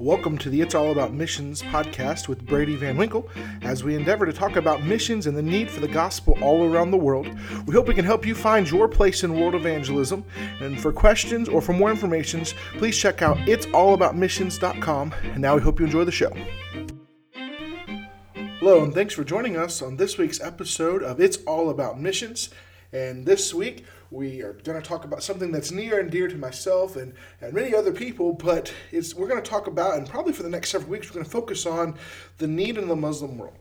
Welcome to the It's All About Missions podcast with Brady Van Winkle as we endeavor to talk about missions and the need for the gospel all around the world. We hope we can help you find your place in world evangelism. And for questions or for more information, please check out it'sallaboutmissions.com. And now we hope you enjoy the show. Hello, and thanks for joining us on this week's episode of It's All About Missions. And this week, we are going to talk about something that's near and dear to myself and, and many other people, but it's, we're going to talk about, and probably for the next several weeks, we're going to focus on the need in the Muslim world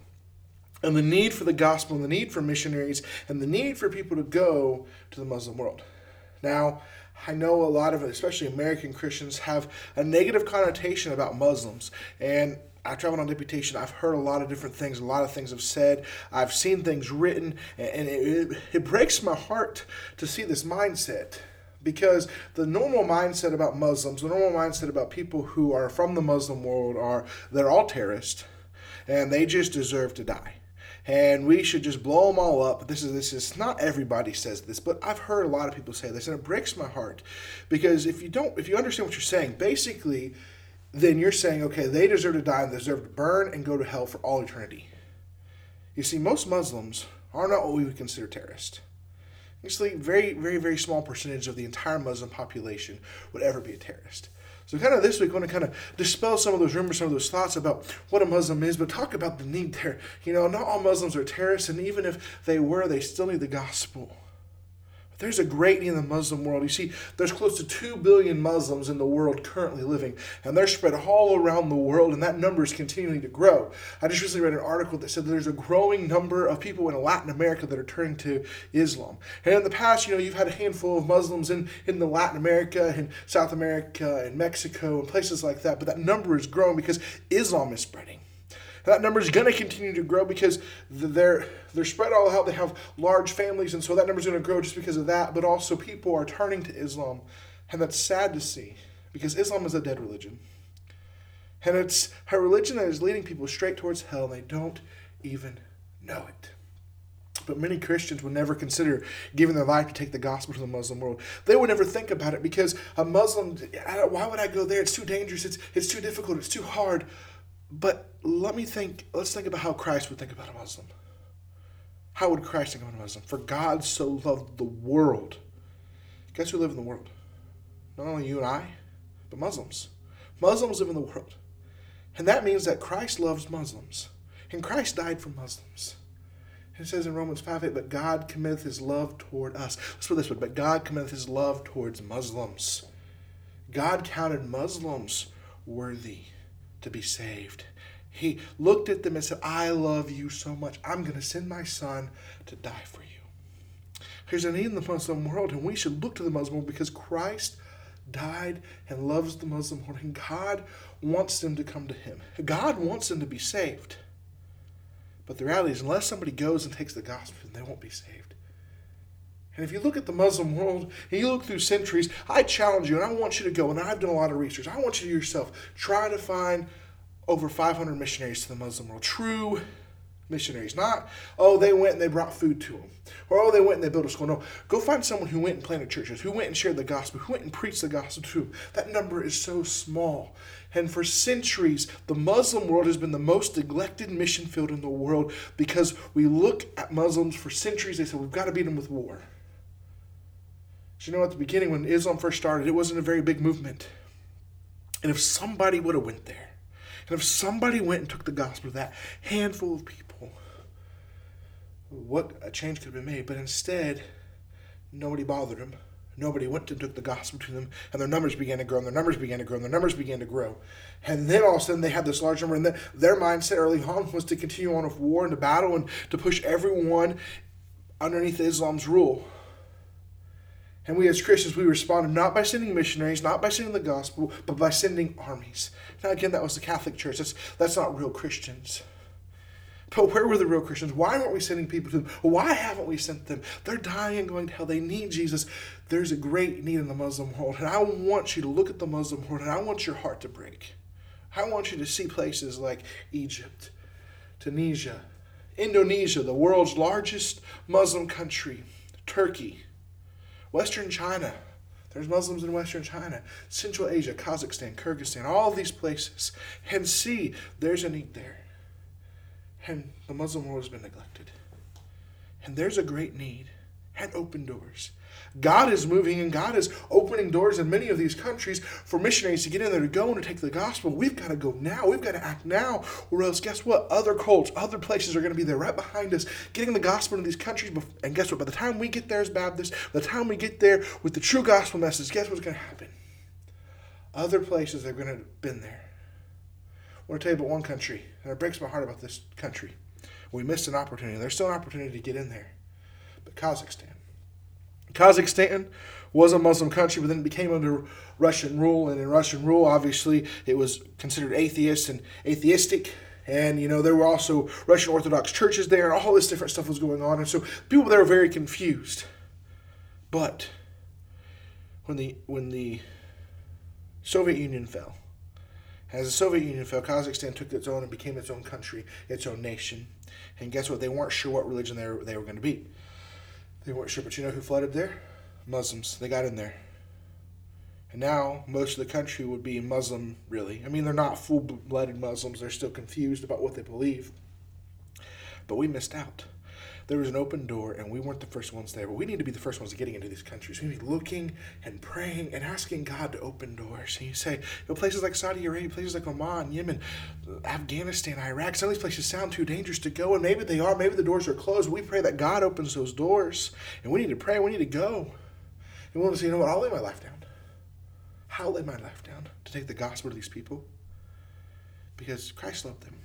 and the need for the gospel and the need for missionaries and the need for people to go to the Muslim world. Now, I know a lot of, especially American Christians, have a negative connotation about Muslims. And I traveled on deputation. I've heard a lot of different things. A lot of things have said. I've seen things written, and it, it, it breaks my heart to see this mindset because the normal mindset about Muslims, the normal mindset about people who are from the Muslim world are they're all terrorists and they just deserve to die. And we should just blow them all up. This is this is not everybody says this, but I've heard a lot of people say this, and it breaks my heart because if you don't, if you understand what you're saying, basically then you're saying, okay, they deserve to die and they deserve to burn and go to hell for all eternity. You see, most Muslims are not what we would consider terrorists. Actually, very, very, very small percentage of the entire Muslim population would ever be a terrorist. So, kind of this week, I want to kind of dispel some of those rumors, some of those thoughts about what a Muslim is, but talk about the need there. You know, not all Muslims are terrorists, and even if they were, they still need the gospel. There's a great need in the Muslim world. You see, there's close to 2 billion Muslims in the world currently living, and they're spread all around the world, and that number is continuing to grow. I just recently read an article that said that there's a growing number of people in Latin America that are turning to Islam. And in the past, you know, you've had a handful of Muslims in, in the Latin America and South America and Mexico and places like that, but that number is growing because Islam is spreading that number is going to continue to grow because they're they're spread all out. They have large families, and so that number is going to grow just because of that. But also, people are turning to Islam, and that's sad to see because Islam is a dead religion, and it's a religion that is leading people straight towards hell, and they don't even know it. But many Christians would never consider giving their life to take the gospel to the Muslim world. They would never think about it because a Muslim, why would I go there? It's too dangerous. It's, it's too difficult. It's too hard. But let me think, let's think about how Christ would think about a Muslim. How would Christ think about a Muslim? For God so loved the world. Guess who live in the world? Not only you and I, but Muslims. Muslims live in the world. And that means that Christ loves Muslims. And Christ died for Muslims. It says in Romans 5 8, but God committeth his love toward us. Let's put this way, but God committeth his love towards Muslims. God counted Muslims worthy to be saved. He looked at them and said, I love you so much. I'm going to send my son to die for you. There's a need in the Muslim world, and we should look to the Muslim world because Christ died and loves the Muslim world, and God wants them to come to Him. God wants them to be saved. But the reality is, unless somebody goes and takes the gospel, they won't be saved. And if you look at the Muslim world and you look through centuries, I challenge you and I want you to go, and I've done a lot of research. I want you to yourself try to find over 500 missionaries to the Muslim world. True missionaries. Not, oh, they went and they brought food to them. Or, oh, they went and they built a school. No, go find someone who went and planted churches, who went and shared the gospel, who went and preached the gospel to them. That number is so small. And for centuries, the Muslim world has been the most neglected mission field in the world because we look at Muslims for centuries, they said, we've got to beat them with war. You know, at the beginning, when Islam first started, it wasn't a very big movement. And if somebody would have went there, and if somebody went and took the gospel to that handful of people, what a change could have been made. But instead, nobody bothered them. Nobody went and took the gospel to them, and their numbers began to grow, and their numbers began to grow, and their numbers began to grow. And then all of a sudden, they had this large number, and their mindset early on was to continue on with war and to battle and to push everyone underneath Islam's rule. And we as Christians, we responded not by sending missionaries, not by sending the gospel, but by sending armies. Now, again, that was the Catholic Church. That's, that's not real Christians. But where were the real Christians? Why weren't we sending people to them? Why haven't we sent them? They're dying and going to hell. They need Jesus. There's a great need in the Muslim world. And I want you to look at the Muslim world and I want your heart to break. I want you to see places like Egypt, Tunisia, Indonesia, the world's largest Muslim country, Turkey, Western China, There's Muslims in Western China, Central Asia, Kazakhstan, Kyrgyzstan, all these places, and see there's a need there. And the Muslim world has been neglected. And there's a great need and open doors. God is moving and God is opening doors in many of these countries for missionaries to get in there to go and to take the gospel. We've got to go now. We've got to act now. Or else, guess what? Other cults, other places are going to be there right behind us, getting the gospel in these countries. And guess what? By the time we get there as Baptists, by the time we get there with the true gospel message, guess what's going to happen? Other places are going to have been there. I want to tell you about one country, and it breaks my heart about this country. We missed an opportunity. There's still an opportunity to get in there. But Kazakhstan. Kazakhstan was a Muslim country, but then it became under Russian rule. And in Russian rule, obviously, it was considered atheist and atheistic. And, you know, there were also Russian Orthodox churches there, and all this different stuff was going on. And so people there were very confused. But when the, when the Soviet Union fell, as the Soviet Union fell, Kazakhstan took its own and became its own country, its own nation. And guess what? They weren't sure what religion they were, they were going to be. They weren't sure, but you know who flooded there? Muslims. They got in there. And now most of the country would be Muslim, really. I mean, they're not full blooded Muslims, they're still confused about what they believe. But we missed out there was an open door and we weren't the first ones there. But we need to be the first ones getting into these countries. We need to be looking and praying and asking God to open doors. And you say, you know, places like Saudi Arabia, places like Oman, Yemen, Afghanistan, Iraq, some of these places sound too dangerous to go, and maybe they are, maybe the doors are closed. We pray that God opens those doors. And we need to pray, we need to go. And we want to say, you know what, I'll lay my life down. How I'll lay my life down to take the gospel to these people because Christ loved them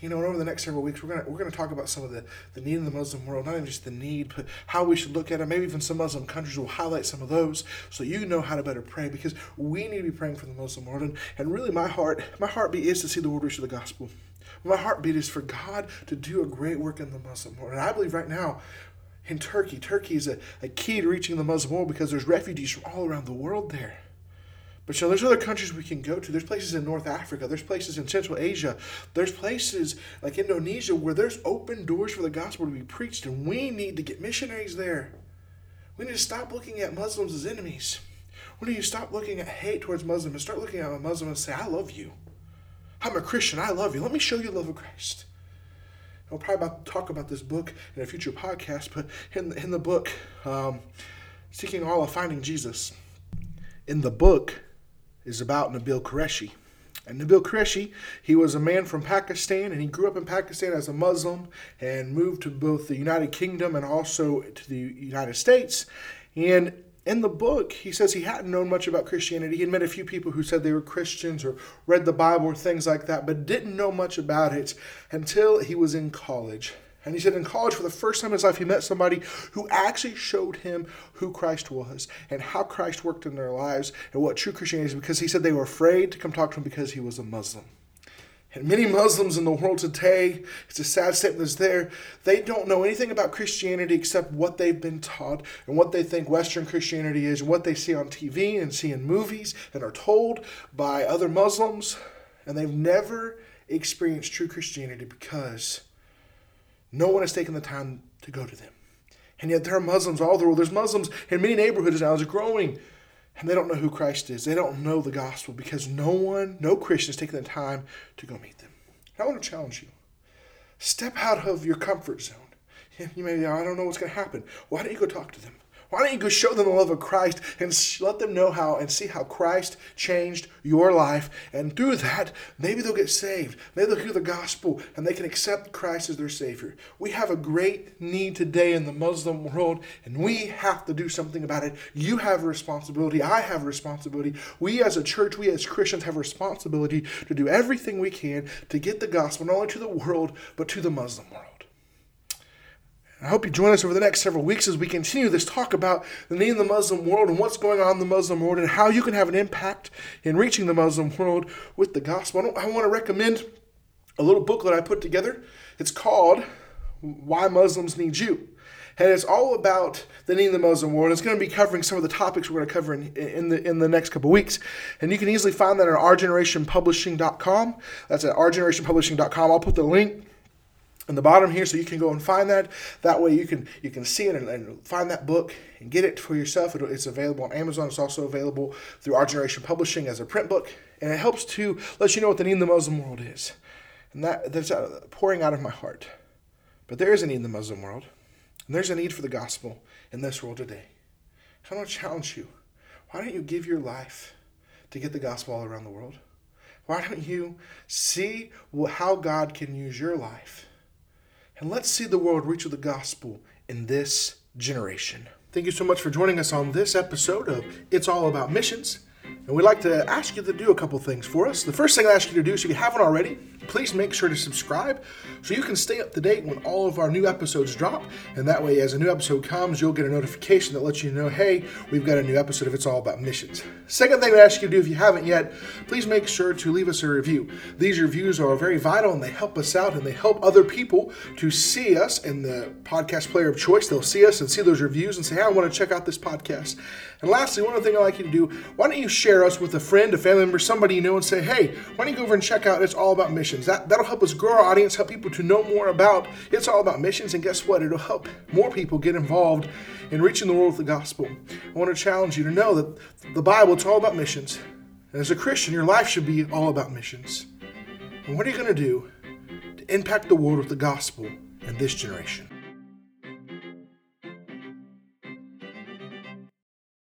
you know, and over the next several weeks, we're gonna we're gonna talk about some of the, the need in the Muslim world, not even just the need, but how we should look at it. Maybe even some Muslim countries will highlight some of those, so you know how to better pray. Because we need to be praying for the Muslim world, and, and really, my heart, my heartbeat is to see the world reach the gospel. My heartbeat is for God to do a great work in the Muslim world, and I believe right now. In Turkey, Turkey is a, a key to reaching the Muslim world because there's refugees from all around the world there. But know, there's other countries we can go to. There's places in North Africa. There's places in Central Asia. There's places like Indonesia where there's open doors for the gospel to be preached, and we need to get missionaries there. We need to stop looking at Muslims as enemies. We need to stop looking at hate towards Muslims and start looking at a Muslim and say, I love you. I'm a Christian. I love you. Let me show you the love of Christ. We'll probably about talk about this book in a future podcast, but in, in the book, um, Seeking Allah, Finding Jesus, in the book, is about Nabil Qureshi. And Nabil Qureshi, he was a man from Pakistan, and he grew up in Pakistan as a Muslim and moved to both the United Kingdom and also to the United States. And in the book, he says he hadn't known much about Christianity. He had met a few people who said they were Christians or read the Bible or things like that, but didn't know much about it until he was in college. And he said in college, for the first time in his life, he met somebody who actually showed him who Christ was and how Christ worked in their lives and what true Christianity is because he said they were afraid to come talk to him because he was a Muslim. And many Muslims in the world today, it's a sad statement that's there, they don't know anything about Christianity except what they've been taught and what they think Western Christianity is and what they see on TV and see in movies and are told by other Muslims. And they've never experienced true Christianity because no one has taken the time to go to them. And yet there are Muslims all over the world. There's Muslims in many neighborhoods now. It's growing. And they don't know who Christ is. They don't know the gospel because no one, no Christian has taken the time to go meet them. I want to challenge you. Step out of your comfort zone. You may be, I don't know what's going to happen. Why don't you go talk to them? Why don't you go show them the love of Christ and let them know how and see how Christ changed your life? And through that, maybe they'll get saved. Maybe they'll hear the gospel and they can accept Christ as their Savior. We have a great need today in the Muslim world, and we have to do something about it. You have a responsibility. I have a responsibility. We as a church, we as Christians have a responsibility to do everything we can to get the gospel not only to the world, but to the Muslim world. I hope you join us over the next several weeks as we continue this talk about the need in the Muslim world and what's going on in the Muslim world and how you can have an impact in reaching the Muslim world with the gospel. I, want to recommend a little booklet I put together. It's called Why Muslims Need You. And it's all about the need in the Muslim world. It's going to be covering some of the topics we're going to cover in, in the in the next couple weeks. And you can easily find that at ourgenerationpublishing.com. That's at ourgenerationpublishing.com. I'll put the link in the bottom here so you can go and find that. That way you can you can see it and, and find that book and get it for yourself. It, it's available on amazon. It's also available through our generation publishing as a print book and it helps to let you know what the need in the muslim world is. And that that's pouring out of my heart. But there is a need in the muslim world and there's a need for the gospel in this world today. I want to challenge you. Why don't you give your life to get the gospel all around the world? Why don't you see how god can use your life and let's see the world reach with the gospel in this generation. Thank you so much for joining us on this episode of It's All About Missions. And we'd like to ask you to do a couple things for us. The first thing I ask you to do, so if you haven't already, please make sure to subscribe so you can stay up to date when all of our new episodes drop. And that way, as a new episode comes, you'll get a notification that lets you know, hey, we've got a new episode of It's All About Missions. Second thing I ask you to do, if you haven't yet, please make sure to leave us a review. These reviews are very vital and they help us out and they help other people to see us in the podcast player of choice. They'll see us and see those reviews and say, hey, I want to check out this podcast. And lastly, one other thing I'd like you to do, why don't you share us with a friend, a family member, somebody you know, and say, hey, why don't you go over and check out It's All About Missions? That, that'll help us grow our audience, help people to know more about It's All About Missions. And guess what? It'll help more people get involved in reaching the world with the gospel. I want to challenge you to know that the Bible, it's all about missions. And as a Christian, your life should be all about missions. And what are you going to do to impact the world with the gospel in this generation?